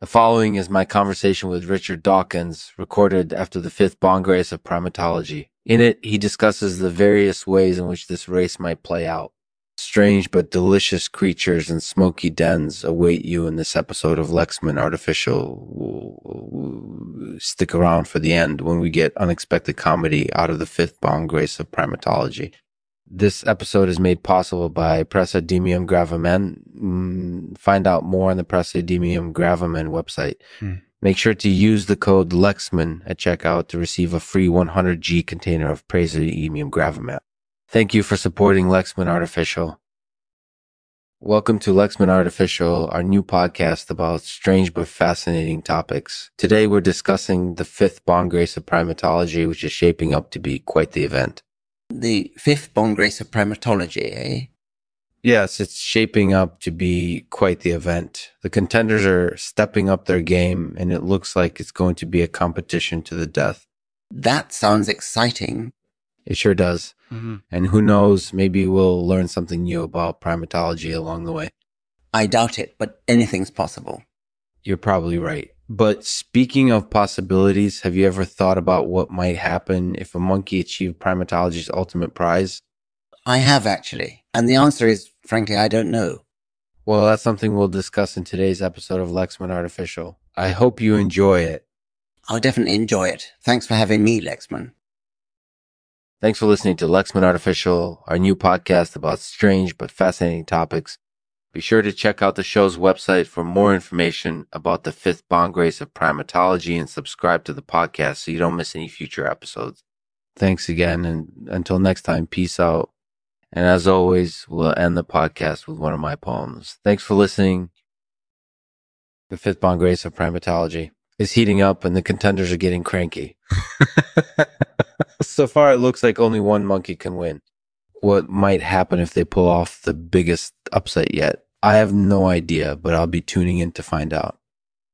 The following is my conversation with Richard Dawkins, recorded after the fifth Race of Primatology. In it, he discusses the various ways in which this race might play out. Strange but delicious creatures and smoky dens await you in this episode of Lexman Artificial. Stick around for the end when we get unexpected comedy out of the fifth Grace of Primatology. This episode is made possible by Praseodymium gravamen. Mm, Find out more on the Praseodymium gravamen website. Hmm. Make sure to use the code Lexman at checkout to receive a free 100G container of Praseodymium gravamen. Thank you for supporting Lexman Artificial. Welcome to Lexman Artificial, our new podcast about strange but fascinating topics. Today we're discussing the fifth Bongrace of Primatology, which is shaping up to be quite the event. The fifth Bongrace of Primatology, eh? Yes, it's shaping up to be quite the event. The contenders are stepping up their game, and it looks like it's going to be a competition to the death. That sounds exciting. It sure does. Mm-hmm. And who knows, maybe we'll learn something new about primatology along the way. I doubt it, but anything's possible. You're probably right. But speaking of possibilities, have you ever thought about what might happen if a monkey achieved primatology's ultimate prize? I have actually. And the answer is, frankly, I don't know. Well, that's something we'll discuss in today's episode of Lexman Artificial. I hope you enjoy it. I'll definitely enjoy it. Thanks for having me, Lexman. Thanks for listening to Lexman Artificial, our new podcast about strange but fascinating topics. Be sure to check out the show's website for more information about the fifth bongrace of primatology and subscribe to the podcast so you don't miss any future episodes. Thanks again, and until next time, peace out. And as always, we'll end the podcast with one of my poems. Thanks for listening. The fifth bongrace of primatology is heating up and the contenders are getting cranky. so far, it looks like only one monkey can win. What might happen if they pull off the biggest upset yet? I have no idea, but I'll be tuning in to find out.